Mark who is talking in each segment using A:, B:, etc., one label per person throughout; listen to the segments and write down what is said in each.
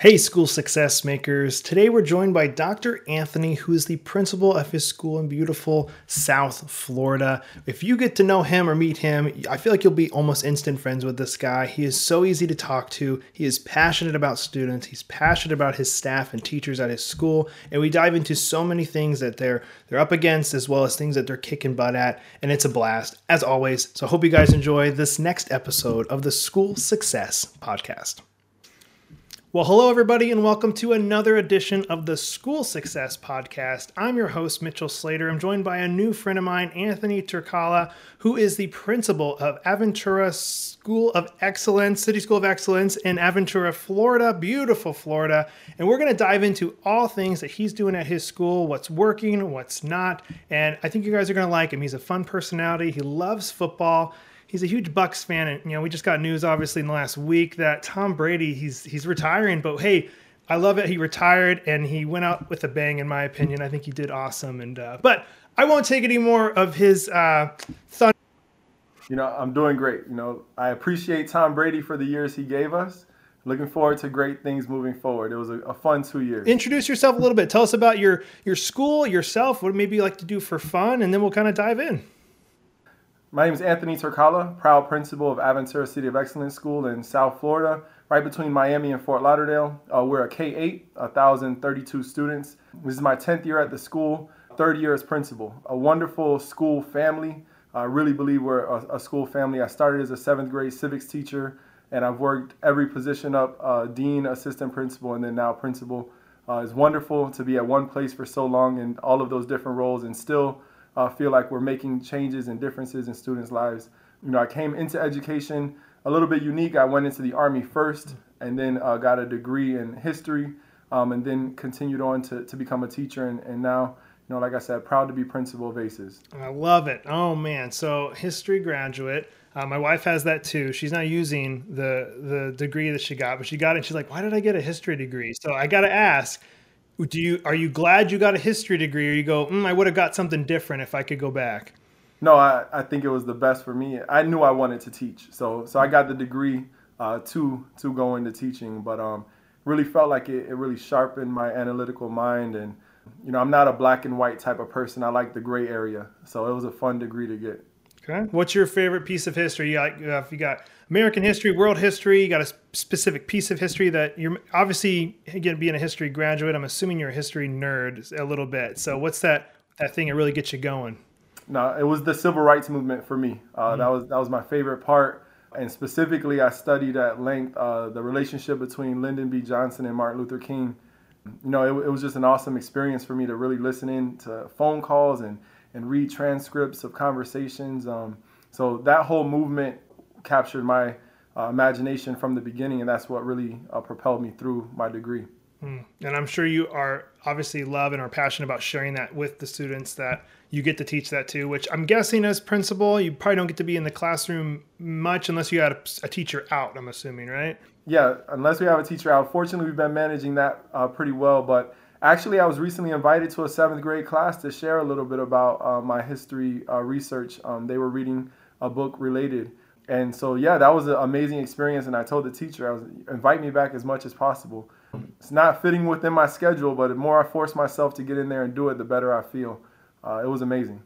A: Hey, school success makers. Today we're joined by Dr. Anthony, who is the principal of his school in beautiful South Florida. If you get to know him or meet him, I feel like you'll be almost instant friends with this guy. He is so easy to talk to. He is passionate about students, he's passionate about his staff and teachers at his school, and we dive into so many things that they're they're up against as well as things that they're kicking butt at, and it's a blast as always. So I hope you guys enjoy this next episode of the School Success podcast. Well, hello, everybody, and welcome to another edition of the School Success Podcast. I'm your host, Mitchell Slater. I'm joined by a new friend of mine, Anthony Tyrkala, who is the principal of Aventura School of Excellence, City School of Excellence in Aventura, Florida, beautiful Florida. And we're going to dive into all things that he's doing at his school, what's working, what's not. And I think you guys are going to like him. He's a fun personality, he loves football he's a huge Bucs fan, and you know we just got news obviously in the last week that Tom Brady he's he's retiring. But hey, I love it. He retired and he went out with a bang, in my opinion. I think he did awesome. And uh, but I won't take any more of his uh, thunder.
B: You know, I'm doing great. You know, I appreciate Tom Brady for the years he gave us. Looking forward to great things moving forward. It was a, a fun two years.
A: Introduce yourself a little bit. Tell us about your your school, yourself. What maybe you like to do for fun, and then we'll kind of dive in.
B: My name is Anthony Tyrkala, proud principal of Aventura City of Excellence School in South Florida, right between Miami and Fort Lauderdale. Uh, we're a K-8, 1,032 students. This is my 10th year at the school, third year as principal. A wonderful school family. I really believe we're a, a school family. I started as a seventh grade civics teacher, and I've worked every position up, uh, dean, assistant principal, and then now principal. Uh, it's wonderful to be at one place for so long in all of those different roles and still uh, feel like we're making changes and differences in students' lives. You know, I came into education a little bit unique. I went into the Army first and then uh, got a degree in history um, and then continued on to, to become a teacher. And, and now, you know, like I said, proud to be principal of ACES.
A: I love it. Oh, man. So, history graduate. Uh, my wife has that too. She's not using the the degree that she got, but she got it. she's like, "Why did I get a history degree?" So I got to ask, do you are you glad you got a history degree or you go mm, i would have got something different if i could go back
B: no I, I think it was the best for me i knew i wanted to teach so so i got the degree uh, to to go into teaching but um really felt like it, it really sharpened my analytical mind and you know i'm not a black and white type of person i like the gray area so it was a fun degree to get
A: Okay. What's your favorite piece of history? You got, if you got American history, world history, you got a specific piece of history that you're obviously again being a history graduate. I'm assuming you're a history nerd a little bit. So what's that that thing that really gets you going?
B: No, it was the civil rights movement for me. Uh, mm-hmm. That was that was my favorite part. And specifically, I studied at length uh, the relationship between Lyndon B. Johnson and Martin Luther King. You know, it, it was just an awesome experience for me to really listen in to phone calls and and read transcripts of conversations. Um, so that whole movement captured my uh, imagination from the beginning, and that's what really uh, propelled me through my degree.
A: Mm. And I'm sure you are obviously love and are passionate about sharing that with the students that you get to teach that to, which I'm guessing as principal, you probably don't get to be in the classroom much unless you had a, a teacher out, I'm assuming, right?
B: Yeah, unless we have a teacher out. Fortunately, we've been managing that uh, pretty well, but Actually, I was recently invited to a seventh grade class to share a little bit about uh, my history uh, research. Um, they were reading a book related. And so, yeah, that was an amazing experience. And I told the teacher, I was invite me back as much as possible. It's not fitting within my schedule, but the more I force myself to get in there and do it, the better I feel. Uh, it was amazing.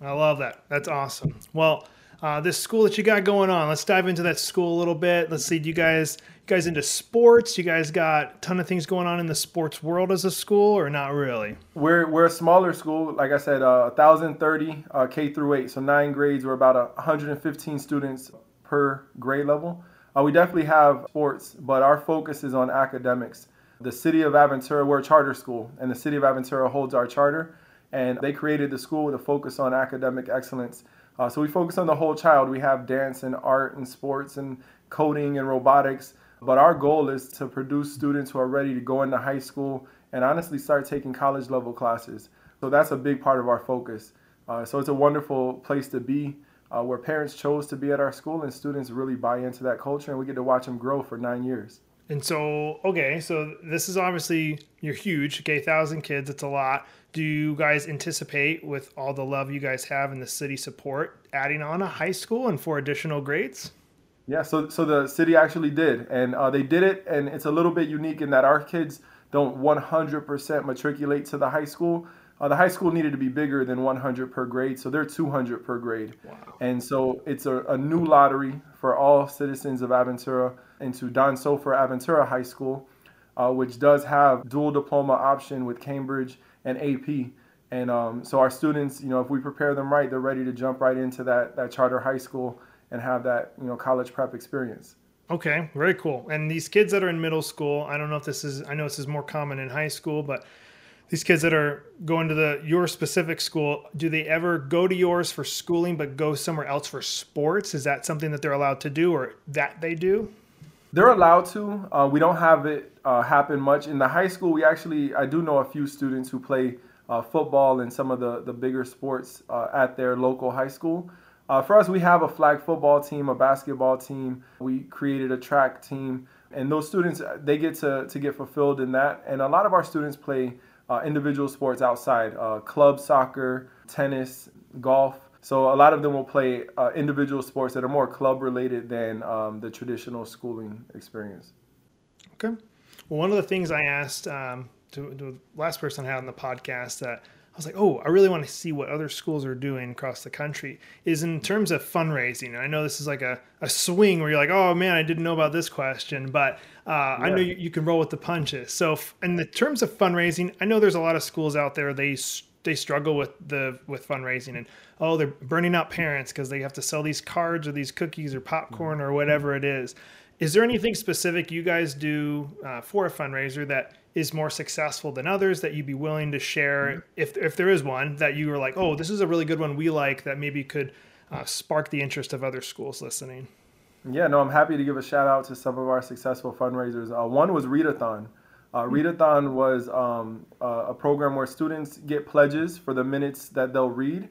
A: I love that. That's awesome. Well, uh, this school that you got going on. Let's dive into that school a little bit. Let's see. Do you guys you guys into sports? You guys got a ton of things going on in the sports world as a school, or not really?
B: We're we're a smaller school. Like I said, uh, 1,030 uh, K through eight, so nine grades. We're about 115 students per grade level. Uh, we definitely have sports, but our focus is on academics. The city of Aventura, we're a charter school, and the city of Aventura holds our charter, and they created the school with a focus on academic excellence. Uh, so we focus on the whole child. We have dance and art and sports and coding and robotics, but our goal is to produce students who are ready to go into high school and honestly start taking college level classes. So that's a big part of our focus. Uh, so it's a wonderful place to be uh, where parents chose to be at our school and students really buy into that culture and we get to watch them grow for nine years.
A: And so, okay, so this is obviously you're huge. Okay, thousand kids, it's a lot. Do you guys anticipate, with all the love you guys have and the city support, adding on a high school and four additional grades?
B: Yeah, so so the city actually did, and uh, they did it, and it's a little bit unique in that our kids don't 100% matriculate to the high school. Uh, the high school needed to be bigger than 100 per grade, so they're 200 per grade. Wow. And so it's a, a, new lottery for all citizens of Aventura into Don Soffer Aventura High School, uh, which does have dual diploma option with Cambridge and AP. And um, so our students, you know, if we prepare them right, they're ready to jump right into that, that charter high school and have that, you know, college prep experience.
A: Okay, very cool. And these kids that are in middle school, I don't know if this is, I know this is more common in high school, but these kids that are going to the your specific school do they ever go to yours for schooling but go somewhere else for sports is that something that they're allowed to do or that they do
B: they're allowed to. Uh, we don't have it uh, happen much. In the high school we actually i do know a few students who play uh, football and some of the, the bigger sports uh, at their local high school. Uh, for us we have a flag football team a basketball team. We created a track team. And those students they get to, to get fulfilled in that. And a lot of our students play uh, individual sports outside uh, club soccer, tennis, golf. So a lot of them will play uh, individual sports that are more club related than um, the traditional schooling experience.
A: Okay. Well, one of the things I asked um, to, to, the last person I had on the podcast that I was like, oh, I really want to see what other schools are doing across the country. Is in terms of fundraising. And I know this is like a, a swing where you're like, oh man, I didn't know about this question, but uh, yeah. I know you, you, can roll with the punches. So, in the terms of fundraising, I know there's a lot of schools out there they they struggle with the with fundraising and oh they're burning out parents because they have to sell these cards or these cookies or popcorn or whatever it is. Is there anything specific you guys do uh, for a fundraiser that is more successful than others that you'd be willing to share mm-hmm. if, if there is one that you were like oh this is a really good one we like that maybe could uh, spark the interest of other schools listening
B: yeah no i'm happy to give a shout out to some of our successful fundraisers uh, one was readathon uh, readathon was um, a program where students get pledges for the minutes that they'll read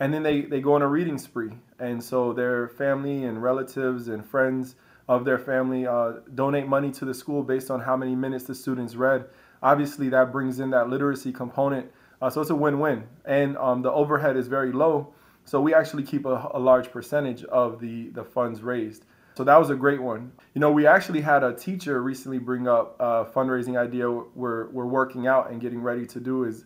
B: and then they, they go on a reading spree and so their family and relatives and friends of their family uh, donate money to the school based on how many minutes the students read. Obviously, that brings in that literacy component. Uh, so it's a win-win, and um, the overhead is very low. So we actually keep a, a, large percentage of the the funds raised. So that was a great one. You know, we actually had a teacher recently bring up a fundraising idea we're we're working out and getting ready to do is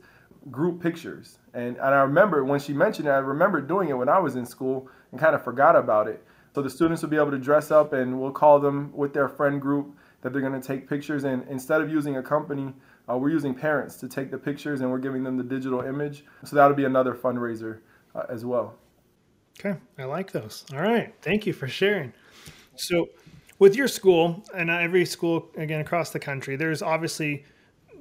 B: group pictures. And and I remember when she mentioned it, I remember doing it when I was in school and kind of forgot about it. So the students will be able to dress up and we'll call them with their friend group that they're going to take pictures. And instead of using a company, uh, we're using parents to take the pictures and we're giving them the digital image. So that'll be another fundraiser uh, as well.
A: Okay, I like those. All right, thank you for sharing. So, with your school and every school again across the country, there's obviously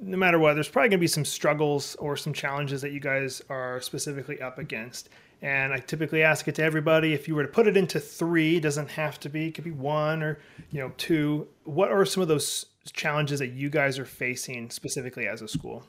A: no matter what, there's probably going to be some struggles or some challenges that you guys are specifically up against. And I typically ask it to everybody. If you were to put it into three, doesn't have to be, it could be one or you know two. What are some of those challenges that you guys are facing specifically as a school?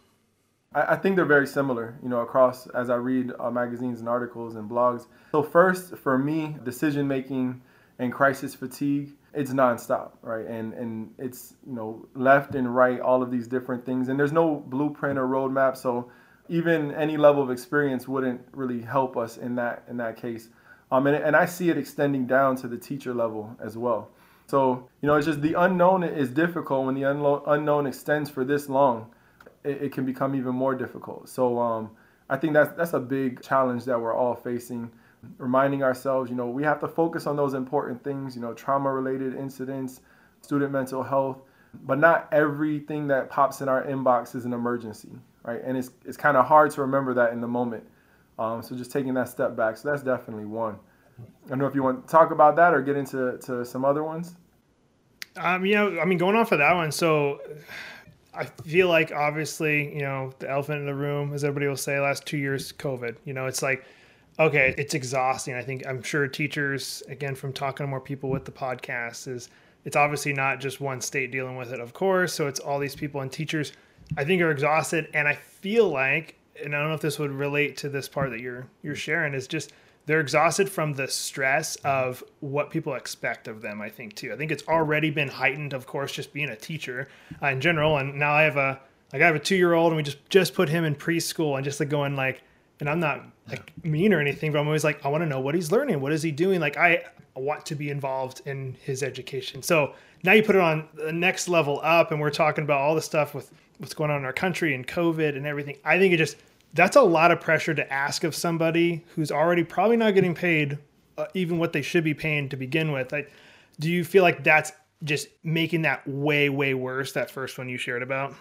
B: I think they're very similar, you know, across as I read uh, magazines and articles and blogs. So first, for me, decision making and crisis fatigue, it's nonstop, right? And and it's you know left and right, all of these different things, and there's no blueprint or roadmap. So even any level of experience wouldn't really help us in that in that case. Um, and, and I see it extending down to the teacher level as well. So you know, it's just the unknown is difficult when the unlo- unknown extends for this long. It, it, can become even more difficult. So um, I think that's that's a big challenge that we're all facing. Reminding ourselves, you know, we have to focus on those important things. You know, trauma-related incidents, student mental health, but not everything that pops in our inbox is an emergency right? And it's it's kind of hard to remember that in the moment. Um, so just taking that step back. So that's definitely one. I don't know if you want to talk about that or get into to some other ones.
A: Um, you know, I mean, going off of that one, so I feel like obviously, you know, the elephant in the room, as everybody will say, last two years, COVID. You know, it's like, okay, it's exhausting. I think I'm sure teachers, again, from talking to more people with the podcast, is it's obviously not just one state dealing with it, of course. So it's all these people and teachers, I think, are exhausted. And I feel like, and I don't know if this would relate to this part that you're you're sharing, is just they're exhausted from the stress of what people expect of them. I think too. I think it's already been heightened, of course, just being a teacher uh, in general. And now I have a like I have a two year old, and we just just put him in preschool, and just like going like, and I'm not like mean or anything, but I'm always like, I want to know what he's learning, what is he doing. Like I want to be involved in his education. So now you put it on the next level up, and we're talking about all the stuff with what's going on in our country and COVID and everything. I think it just that's a lot of pressure to ask of somebody who's already probably not getting paid uh, even what they should be paying to begin with. Like, do you feel like that's just making that way way worse? That first one you shared about.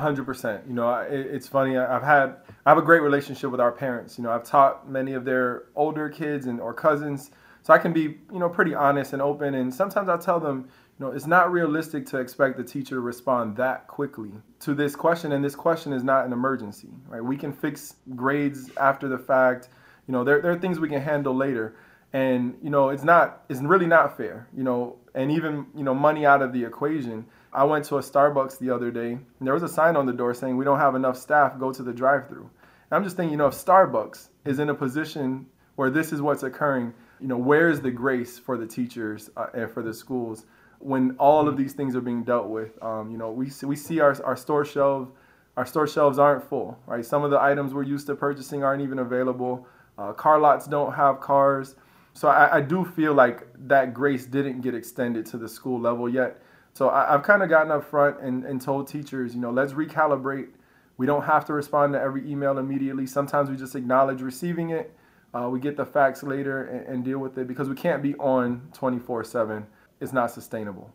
B: Hundred percent. You know, it, it's funny. I've had I have a great relationship with our parents. You know, I've taught many of their older kids and or cousins, so I can be you know pretty honest and open. And sometimes I tell them, you know, it's not realistic to expect the teacher to respond that quickly to this question, and this question is not an emergency, right? We can fix grades after the fact. You know, there, there are things we can handle later, and you know, it's not, it's really not fair. You know, and even you know, money out of the equation. I went to a Starbucks the other day, and there was a sign on the door saying we don't have enough staff. Go to the drive-through. And I'm just thinking, you know, if Starbucks is in a position where this is what's occurring, you know, where is the grace for the teachers uh, and for the schools? when all of these things are being dealt with. Um, you know, we see, we see our, our store shelves, our store shelves aren't full, right? Some of the items we're used to purchasing aren't even available. Uh, car lots don't have cars. So I, I, do feel like that grace didn't get extended to the school level yet. So I, have kind of gotten up front and, and told teachers, you know, let's recalibrate. We don't have to respond to every email immediately. Sometimes we just acknowledge receiving it. Uh, we get the facts later and, and deal with it because we can't be on 24 7 It's not sustainable.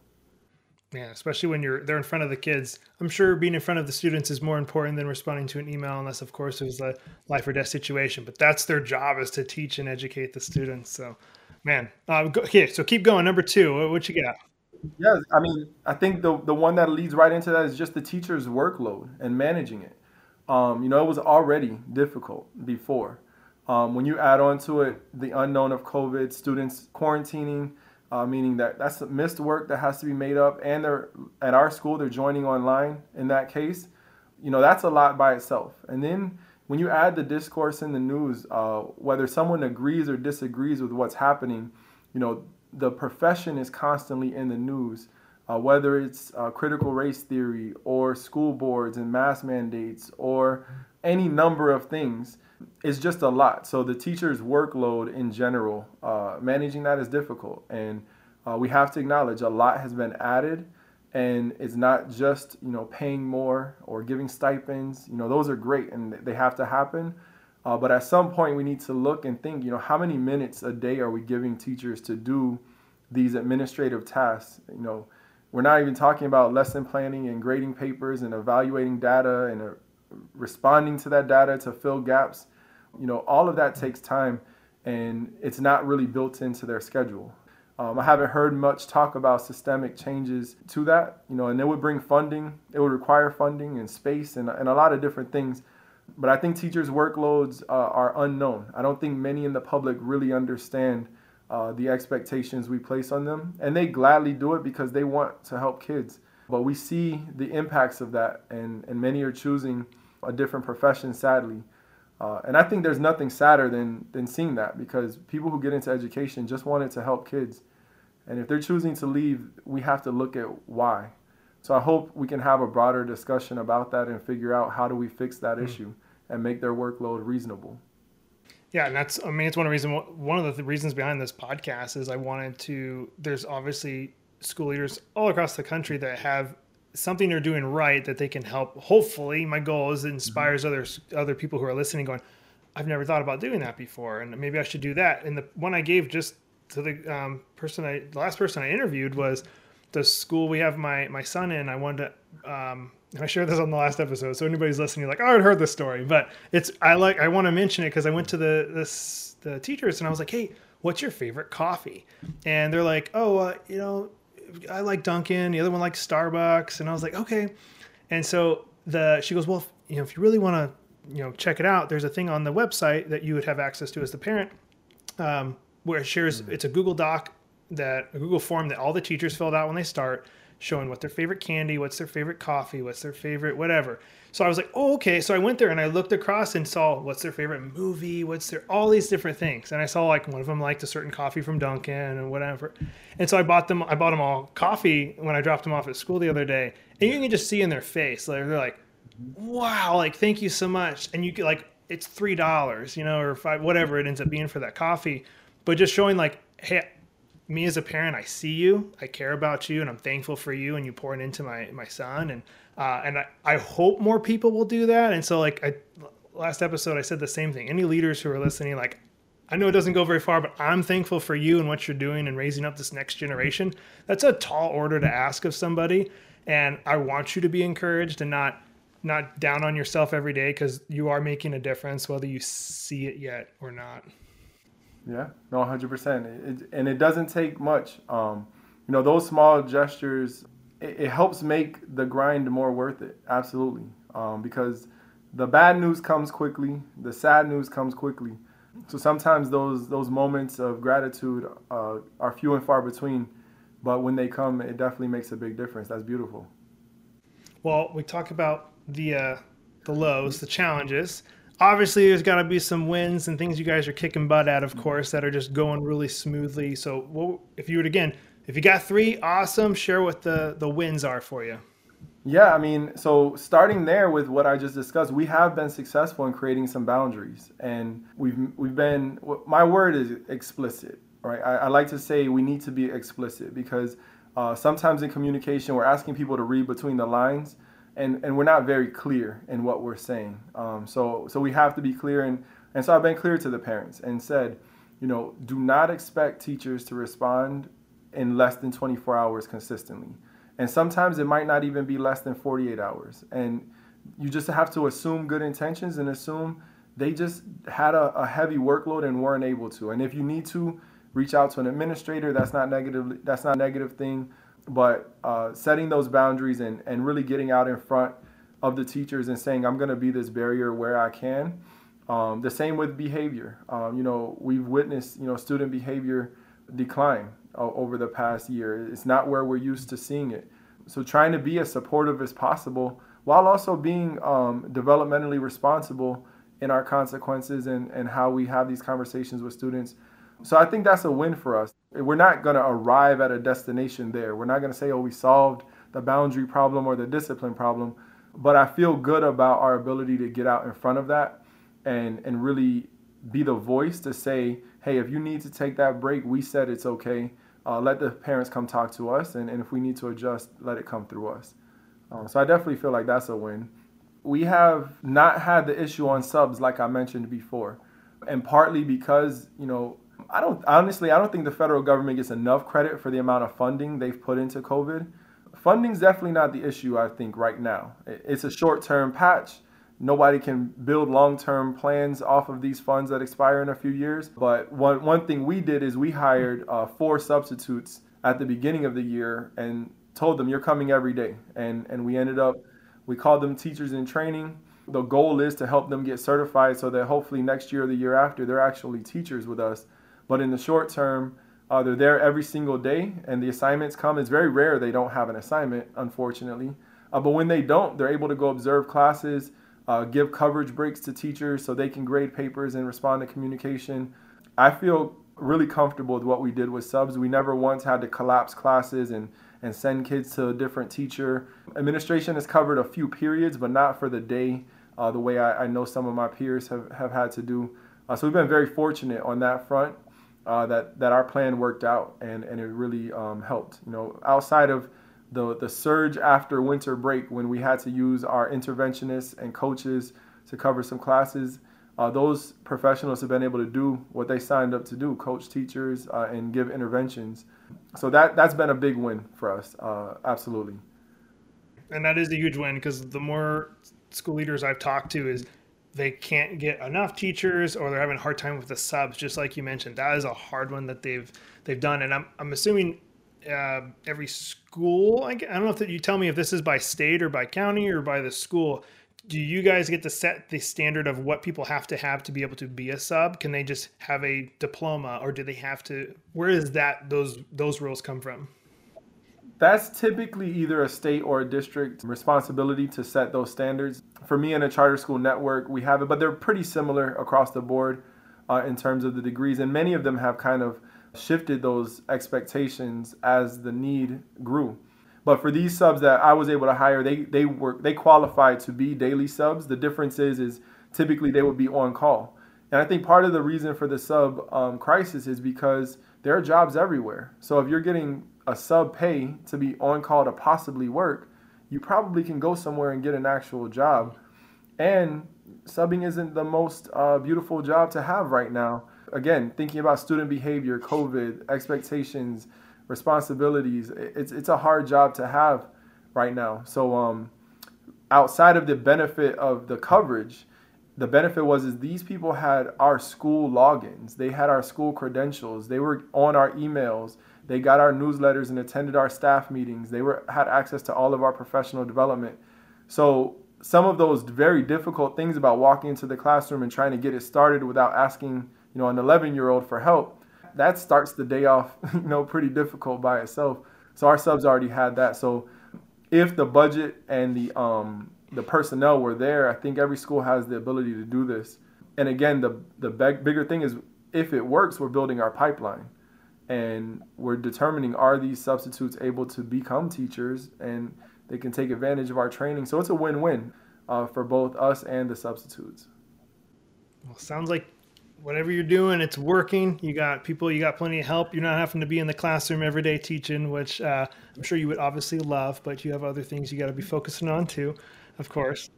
A: Yeah, especially when you're they're in front of the kids. I'm sure being in front of the students is more important than responding to an email, unless of course it was a life or death situation. But that's their job is to teach and educate the students. So, man, uh, go, okay, so keep going. Number two, what, what you got?
B: Yeah, I mean, I think the the one that leads right into that is just the teacher's workload and managing it. Um, you know, it was already difficult before. Um, when you add on to it the unknown of COVID, students quarantining uh, meaning that that's missed work that has to be made up, and they're at our school they're joining online. In that case, you know that's a lot by itself. And then when you add the discourse in the news, uh, whether someone agrees or disagrees with what's happening, you know the profession is constantly in the news. Uh, whether it's uh, critical race theory or school boards and mask mandates or any number of things it's just a lot. So the teacher's workload in general, uh, managing that is difficult, and uh, we have to acknowledge a lot has been added, and it's not just you know paying more or giving stipends. You know those are great and they have to happen, uh, but at some point we need to look and think. You know how many minutes a day are we giving teachers to do these administrative tasks? You know. We're not even talking about lesson planning and grading papers and evaluating data and uh, responding to that data to fill gaps. You know, all of that takes time and it's not really built into their schedule. Um, I haven't heard much talk about systemic changes to that, you know, and it would bring funding, it would require funding and space and, and a lot of different things. But I think teachers' workloads uh, are unknown. I don't think many in the public really understand uh, the expectations we place on them, and they gladly do it because they want to help kids. But we see the impacts of that, and, and many are choosing a different profession, sadly. Uh, and I think there's nothing sadder than, than seeing that because people who get into education just want it to help kids. And if they're choosing to leave, we have to look at why. So I hope we can have a broader discussion about that and figure out how do we fix that mm-hmm. issue and make their workload reasonable.
A: Yeah, and that's I mean it's one of the reasons one of the reasons behind this podcast is I wanted to there's obviously school leaders all across the country that have something they're doing right that they can help. Hopefully, my goal is it inspires mm-hmm. others, other people who are listening, going, "I've never thought about doing that before, and maybe I should do that." And the one I gave just to the um, person I, the last person I interviewed was the school we have my my son in. I wanted to. Um, I shared this on the last episode, so anybody's listening, like, oh, I heard this story, but it's I like I want to mention it because I went to the this the teachers and I was like, hey, what's your favorite coffee? And they're like, oh, uh, you know, I like Dunkin'. The other one likes Starbucks. And I was like, okay. And so the she goes, well, if, you know, if you really want to, you know, check it out, there's a thing on the website that you would have access to as the parent, um, where it shares. It's a Google Doc that a Google form that all the teachers filled out when they start, showing what their favorite candy, what's their favorite coffee, what's their favorite whatever. So I was like, oh, okay. So I went there and I looked across and saw what's their favorite movie, what's their all these different things. And I saw like one of them liked a certain coffee from Dunkin' and whatever. And so I bought them. I bought them all coffee when I dropped them off at school the other day. And you can just see in their face, like they're like, wow, like thank you so much. And you get like it's three dollars, you know, or five, whatever it ends up being for that coffee. But just showing like, hey, me as a parent, I see you, I care about you, and I'm thankful for you, and you pouring into my my son, and uh, and I, I hope more people will do that. And so like I last episode, I said the same thing. Any leaders who are listening, like I know it doesn't go very far, but I'm thankful for you and what you're doing and raising up this next generation. That's a tall order to ask of somebody, and I want you to be encouraged and not not down on yourself every day because you are making a difference, whether you see it yet or not.
B: Yeah, no, hundred percent. And it doesn't take much. Um, you know, those small gestures, it, it, helps make the grind more worth it. Absolutely, um, because the bad news comes quickly, the sad news comes quickly. So sometimes those those moments of gratitude uh, are few and far between, but when they come, it definitely makes a big difference. That's beautiful.
A: Well, we talk about the uh, the lows, the challenges obviously there's got to be some wins and things you guys are kicking butt at, of course, that are just going really smoothly. So, what, if you would again, if you got three, awesome. Share what the the wins are for you.
B: Yeah, I mean, so starting there with what I just discussed, we have been successful in creating some boundaries, and we've we've been. My word is explicit, right? I, I like to say we need to be explicit because uh, sometimes in communication we're asking people to read between the lines and, and we're not very clear in what we're saying. Um, so, so we have to be clear. And, and so I've been clear to the parents and said, you know, do not expect teachers to respond in less than 24 hours consistently. And sometimes it might not even be less than 48 hours. And you just have to assume good intentions and assume they just had a, a heavy workload and weren't able to. And if you need to reach out to an administrator, that's not negative. That's not a negative thing but uh, setting those boundaries and, and really getting out in front of the teachers and saying i'm going to be this barrier where i can um, the same with behavior. Um, you know we've witnessed you know student behavior decline uh, over the past year. It's not where we're used to seeing it. So trying to be as supportive as possible while also being um, developmentally responsible in our consequences and, and how we have these conversations with students. So I think that's a win for us. We're not going to arrive at a destination there. We're not going to say, oh, we solved the boundary problem or the discipline problem. But I feel good about our ability to get out in front of that and, and really be the voice to say, hey, if you need to take that break, we said it's okay. Uh, let the parents come talk to us. And, and if we need to adjust, let it come through us. Um, so I definitely feel like that's a win. We have not had the issue on subs like I mentioned before. And partly because, you know, I don't honestly I don't think the federal government gets enough credit for the amount of funding they've put into COVID. Funding's definitely not the issue I think right now. It's a short-term patch. Nobody can build long-term plans off of these funds that expire in a few years. But one one thing we did is we hired uh, four substitutes at the beginning of the year and told them you're coming every day. And and we ended up we called them teachers in training the goal is to help them get certified so that hopefully next year or the year after they're actually teachers with us but in the short term, uh, they're there every single day, and the assignments come. It's very rare they don't have an assignment, unfortunately. Uh, but when they don't, they're able to go observe classes, uh, give coverage breaks to teachers so they can grade papers and respond to communication. I feel really comfortable with what we did with subs. We never once had to collapse classes and, and send kids to a different teacher. Administration has covered a few periods, but not for the day uh, the way I, I, know some of my peers have, have had to do. Uh, so we've been very fortunate on that front uh, that that our plan worked out and and it really um, helped. You know, outside of the the surge after winter break when we had to use our interventionists and coaches to cover some classes. Uh, those professionals have been able to do what they signed up to do, coach teachers uh, and give interventions. So that that's been a big win for us, uh, absolutely.
A: And that is a huge win because the more school leaders I've talked to is they can't get enough teachers or they're having a hard time with the subs just like you mentioned that is a hard one that they've they've done and i'm, I'm assuming uh, every school? I, don't know if that you tell me if this is by state or by county or by the school. Do you guys get to set the standard of what people have to have to be able to be a sub? Can they just have a diploma, or do they have to? Where does that those those rules come from?
B: That's typically either a state or a district responsibility to set those standards. For me in a charter school network, we have it, but they're pretty similar across the board uh, in terms of the degrees, and many of them have kind of shifted those expectations as the need grew. But for these subs that I was able to hire, they they were they qualified to be daily subs. The difference is is typically they would be on call, and I think part of the reason for the sub um, crisis is because there are jobs everywhere. So if you're getting a sub pay to be on call to possibly work, you probably can go somewhere and get an actual job. And subbing isn't the most uh, beautiful job to have right now. Again, thinking about student behavior, COVID, expectations, responsibilities, it's, it's a hard job to have right now. So, um, outside of the benefit of the coverage, the benefit was is these people had our school logins, they had our school credentials, they were on our emails, they got our newsletters and attended our staff meetings. They were had access to all of our professional development. So some of those very difficult things about walking into the classroom and trying to get it started without asking, you know, an 11-year-old for help, that starts the day off, you know, pretty difficult by itself. So our subs already had that. So if the budget and the um, the personnel were there, I think every school has the ability to do this. And again, the the big, bigger thing is if it works, we're building our pipeline and we're determining are these substitutes able to become teachers and they can take advantage of our training. So it's a win-win uh, for both us and the substitutes.
A: Well, sounds like whatever you're doing, it's working. You got people, you got plenty of help. You're not having to be in the classroom every day teaching, which uh, I'm sure you would obviously love, but you have other things you got to be focusing on too, of course.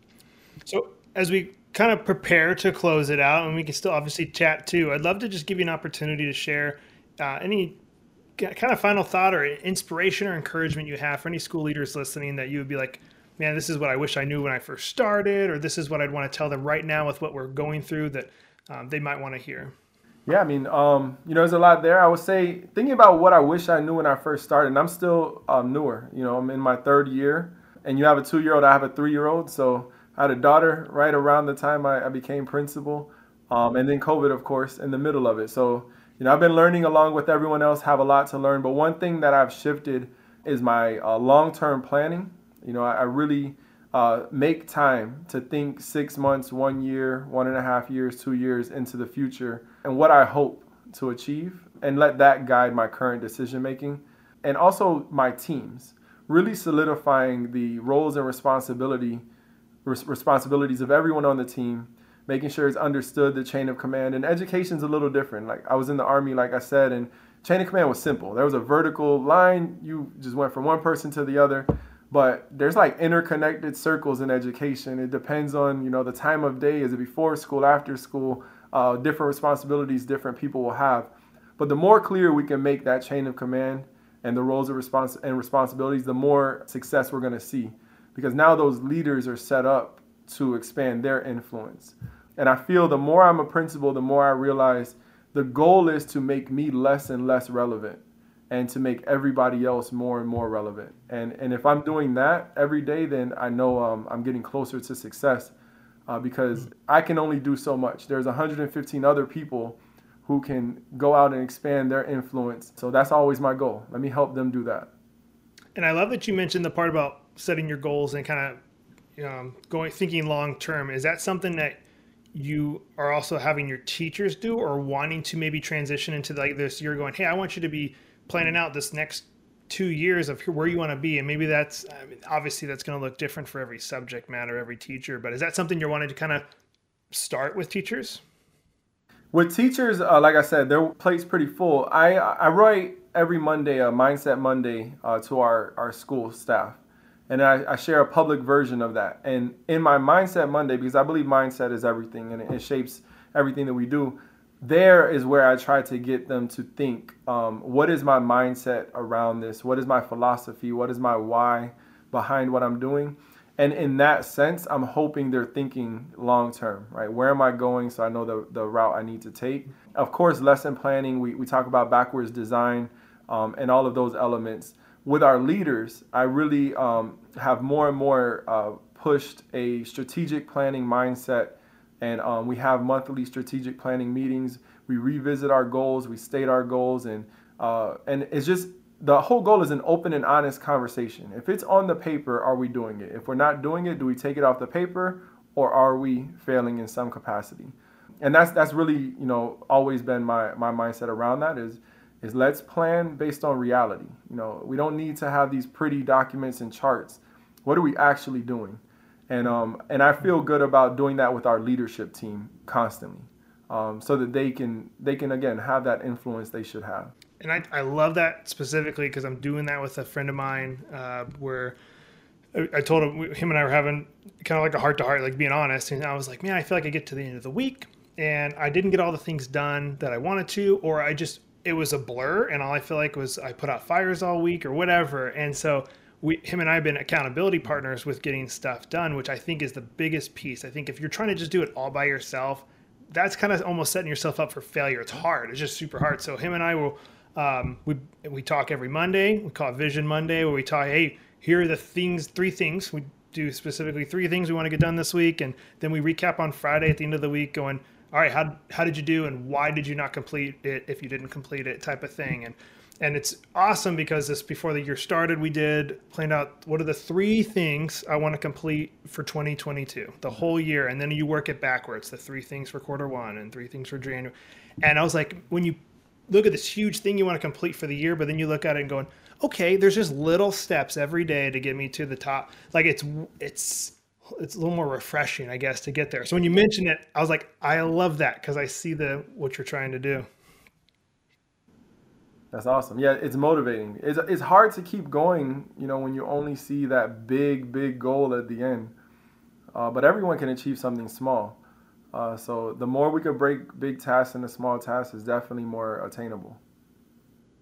A: So as we kind of prepare to close it out, and we can still obviously chat too, I'd love to just give you an opportunity to share uh, any kind of final thought or inspiration or encouragement you have for any school leaders listening that you would be like, man, this is what I wish I knew when I first started, or this is what I'd want to tell them right now with what we're going through that um, they might want to hear?
B: Yeah, I mean, um, you know, there's a lot there. I would say thinking about what I wish I knew when I first started, and I'm still um, newer. You know, I'm in my third year, and you have a two-year-old. I have a three-year-old. So I had a daughter right around the time I, I became principal, um, and then COVID, of course, in the middle of it. So you know, I've been learning along with everyone else, have a lot to learn. But one thing that I've shifted is my uh, long-term planning. You know, I, I really uh, make time to think six months, one year, one and a half years, two years into the future and what I hope to achieve and let that guide my current decision making and also my teams really solidifying the roles and responsibility res- responsibilities of everyone on the team making sure it's understood the chain of command. And education's a little different. Like I was in the army, like I said, and chain of command was simple. There was a vertical line. You just went from one person to the other. But there's like interconnected circles in education. It depends on you know the time of day. Is it before school, after school? Uh, different responsibilities different people will have. But the more clear we can make that chain of command and the roles of response and responsibilities, the more success we're going to see. Because now those leaders are set up to expand their influence. And I feel the more I'm a principal, the more I realize the goal is to make me less and less relevant and to make everybody else more and more relevant. And, and if I'm doing that every day, then I know um, I'm getting closer to success uh, because I can only do so much. There's 115 other people who can go out and expand their influence. So that's always my goal. Let me help them do that.
A: And I love that you mentioned the part about setting your goals and kind of um, going thinking long term. Is that something that you are also having your teachers do or wanting to maybe transition into like this you're going hey i want you to be planning out this next two years of where you want to be and maybe that's I mean, obviously that's going to look different for every subject matter every teacher but is that something you're wanting to kind of start with teachers?
B: With teachers uh, like i said their plate's pretty full. I i write every monday a mindset monday uh, to our our school staff and I, I, share a public version of that. And in my Mindset Monday, because I believe mindset is everything and it, shapes everything that we do, there is where I try to get them to think um, what is my mindset around this? What is my philosophy? What is my why behind what I'm doing? And in that sense, I'm hoping they're thinking long term, right? Where am I going so I know the, the route I need to take? Of course, lesson planning, we, we talk about backwards design um, and all of those elements. With our leaders, I really um, have more and more uh, pushed a strategic planning mindset, and um, we have monthly strategic planning meetings. We revisit our goals, we state our goals, and uh, and it's just the whole goal is an open and honest conversation. If it's on the paper, are we doing it? If we're not doing it, do we take it off the paper, or are we failing in some capacity? And that's that's really you know always been my my mindset around that is is let's plan based on reality. You know, we don't need to have these pretty documents and charts. What are we actually doing? And um, and I feel good about doing that with our leadership team constantly, um, so that they can they can again have that influence they should have.
A: And I, I love that specifically because I'm doing that with a friend of mine uh, where I told him him and I were having kind of like a heart to heart, like being honest. And I was like, man, I feel like I get to the end of the week and I didn't get all the things done that I wanted to, or I just it was a blur, and all I feel like was I put out fires all week or whatever. And so we, him and I have been accountability partners with getting stuff done, which I think is the biggest piece. I think if you're trying to just do it all by yourself, that's kind of almost setting yourself up for failure. It's hard. It's just super hard. So him and I will um, we we talk every Monday. We call it Vision Monday, where we talk. Hey, here are the things, three things we do specifically, three things we want to get done this week, and then we recap on Friday at the end of the week, going, all right, how how did you do, and why did you not complete it if you didn't complete it, type of thing, and and it's awesome because this before the year started, we did planned out what are the three things I want to complete for 2022, the whole year, and then you work it backwards, the three things for quarter one and three things for January, and I was like, when you look at this huge thing you want to complete for the year, but then you look at it and going, okay, there's just little steps every day to get me to the top. Like it's it's it's a little more refreshing, I guess, to get there. So when you mention it, I was like, I love that because I see the what you're trying to do.
B: That's awesome. Yeah, it's motivating. It's it's hard to keep going, you know, when you only see that big big goal at the end. Uh, but everyone can achieve something small. Uh, so the more we could break big tasks into small tasks is definitely more attainable.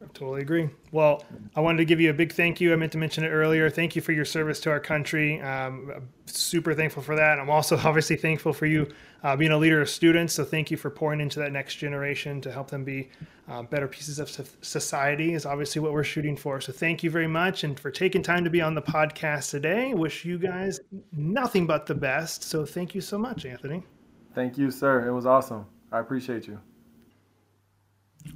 A: I totally agree. Well, I wanted to give you a big thank you. I meant to mention it earlier. Thank you for your service to our country. Um, super thankful for that. I'm also obviously thankful for you uh, being a leader of students. So thank you for pouring into that next generation to help them be uh, better pieces of society. Is obviously what we're shooting for. So thank you very much, and for taking time to be on the podcast today. Wish you guys nothing but the best. So thank you so much, Anthony.
B: Thank you, sir. It was awesome. I appreciate you.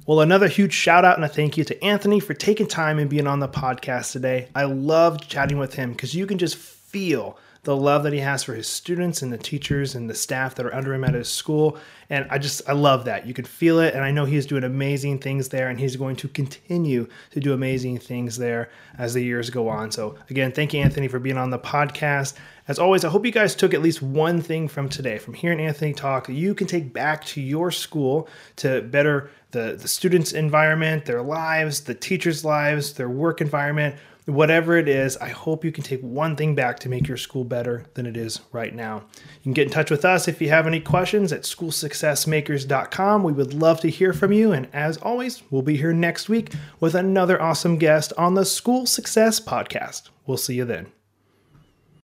A: Well, another huge shout out and a thank you to Anthony for taking time and being on the podcast today. I loved chatting with him because you can just feel the love that he has for his students and the teachers and the staff that are under him at his school. And I just, I love that. You can feel it. And I know he's doing amazing things there and he's going to continue to do amazing things there as the years go on. So, again, thank you, Anthony, for being on the podcast. As always, I hope you guys took at least one thing from today, from hearing Anthony talk, you can take back to your school to better the, the students' environment, their lives, the teachers' lives, their work environment, whatever it is, I hope you can take one thing back to make your school better than it is right now. You can get in touch with us if you have any questions at schoolsuccessmakers.com. We would love to hear from you. And as always, we'll be here next week with another awesome guest on the School Success Podcast. We'll see you then.